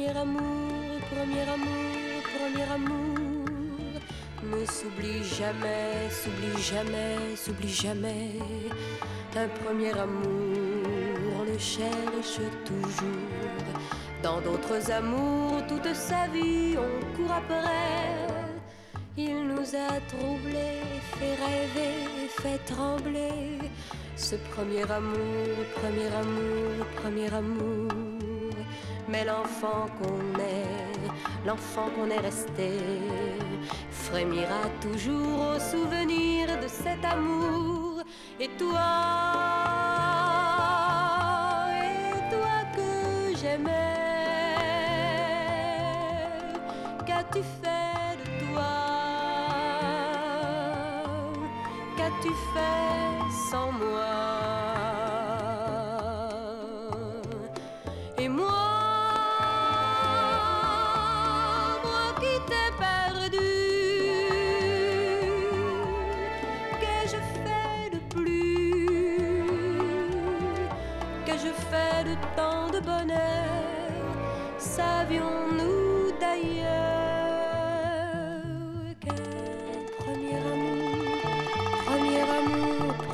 premier amour, premier amour, premier amour ne s'oublie jamais, s'oublie jamais, s'oublie jamais. Un premier amour, on le cherche toujours. Dans d'autres amours, toute sa vie, on court après. Il nous a troublés, fait rêver, fait trembler. Ce premier amour, premier amour, premier amour. L'enfant qu'on est, l'enfant qu'on est resté, frémira toujours au souvenir de cet amour. Et toi, et toi que j'aimais, qu'as-tu fait de toi? Qu'as-tu fait sans moi?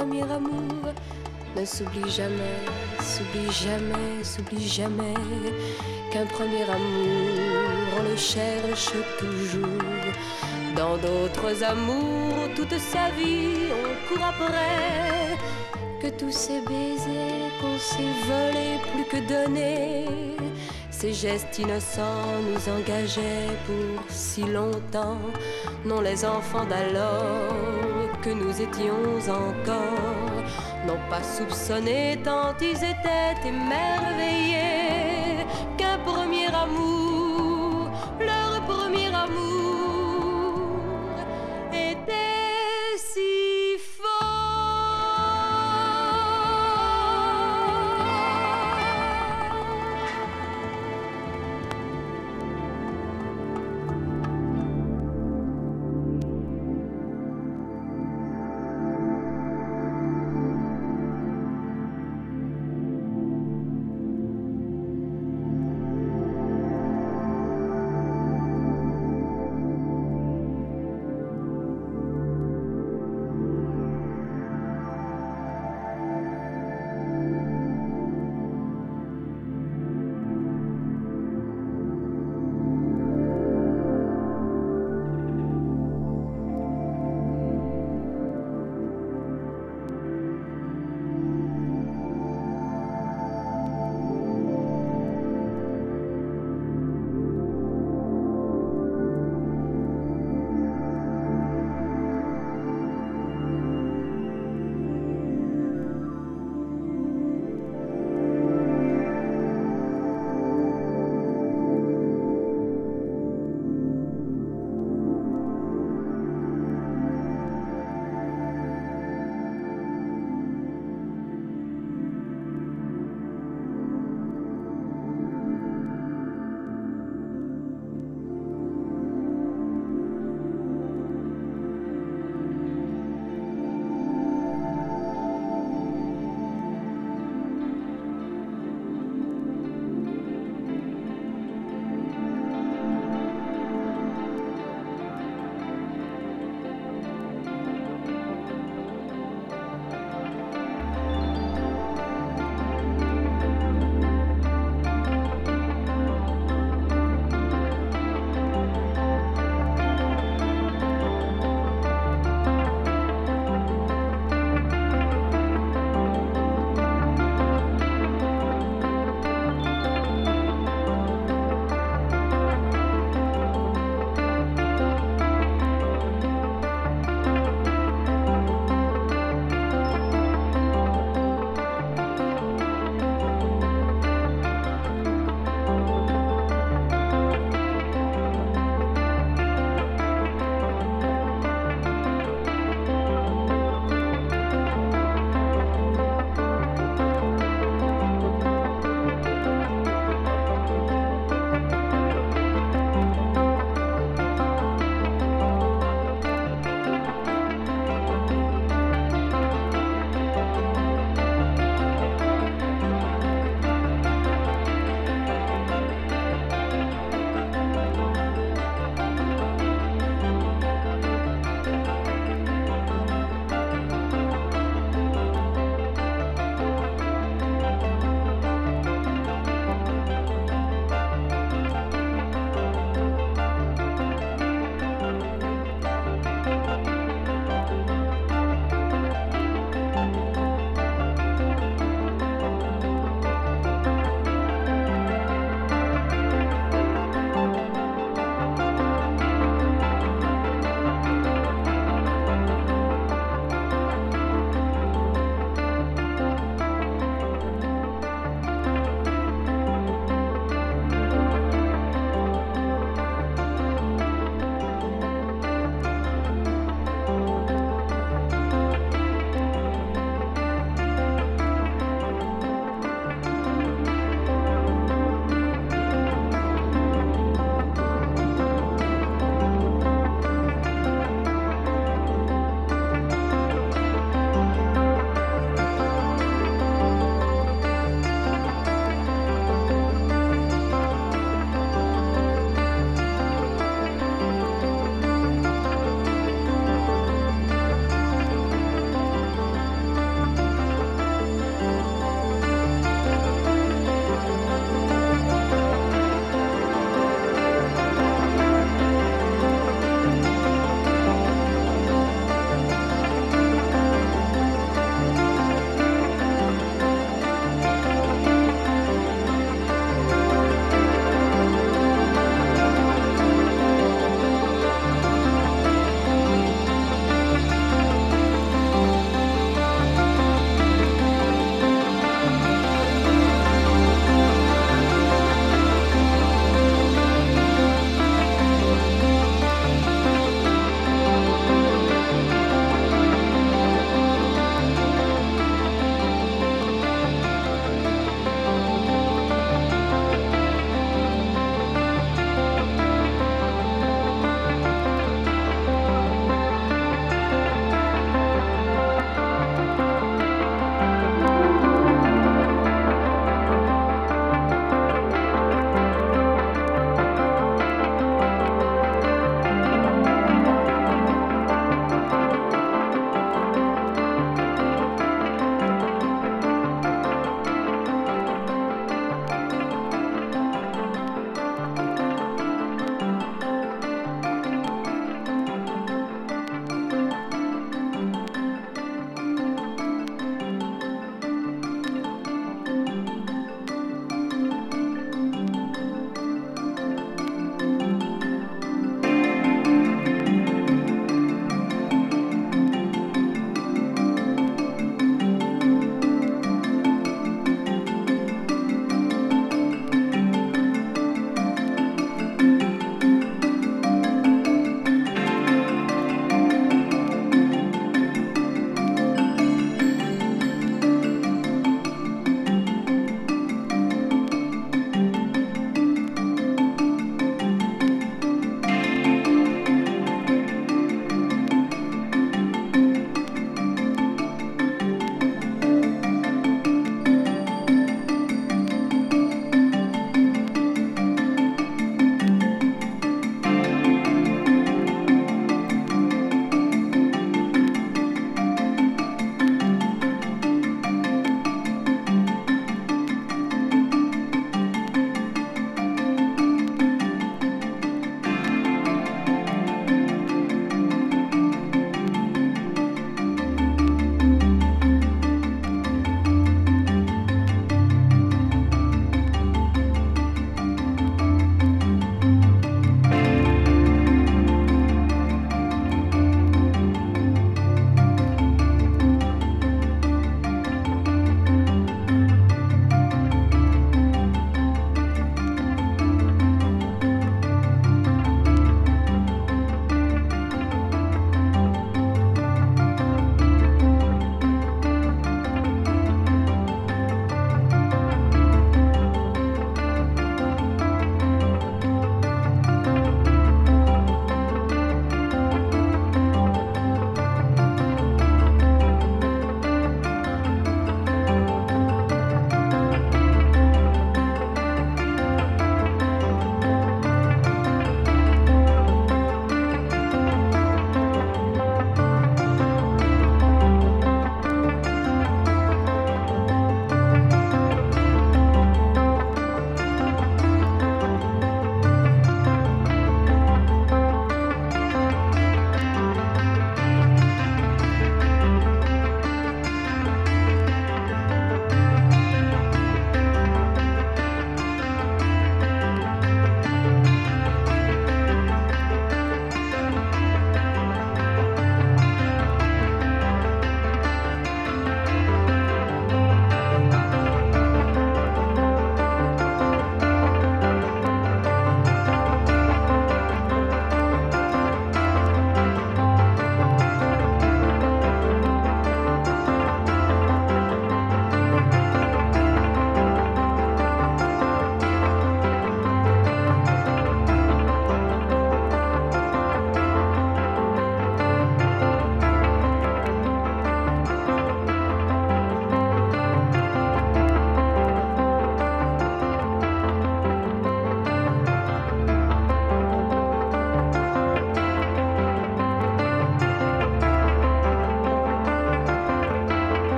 Premier amour ne s'oublie jamais, s'oublie jamais, s'oublie jamais qu'un premier amour, on le cherche toujours. Dans d'autres amours, toute sa vie, on court après. Que tous ces baisers qu'on s'est volés plus que donnés ces gestes innocents nous engageaient pour si longtemps, non les enfants d'alors que nous étions encore, n'ont pas soupçonné tant ils étaient émerveillés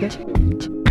Thank you.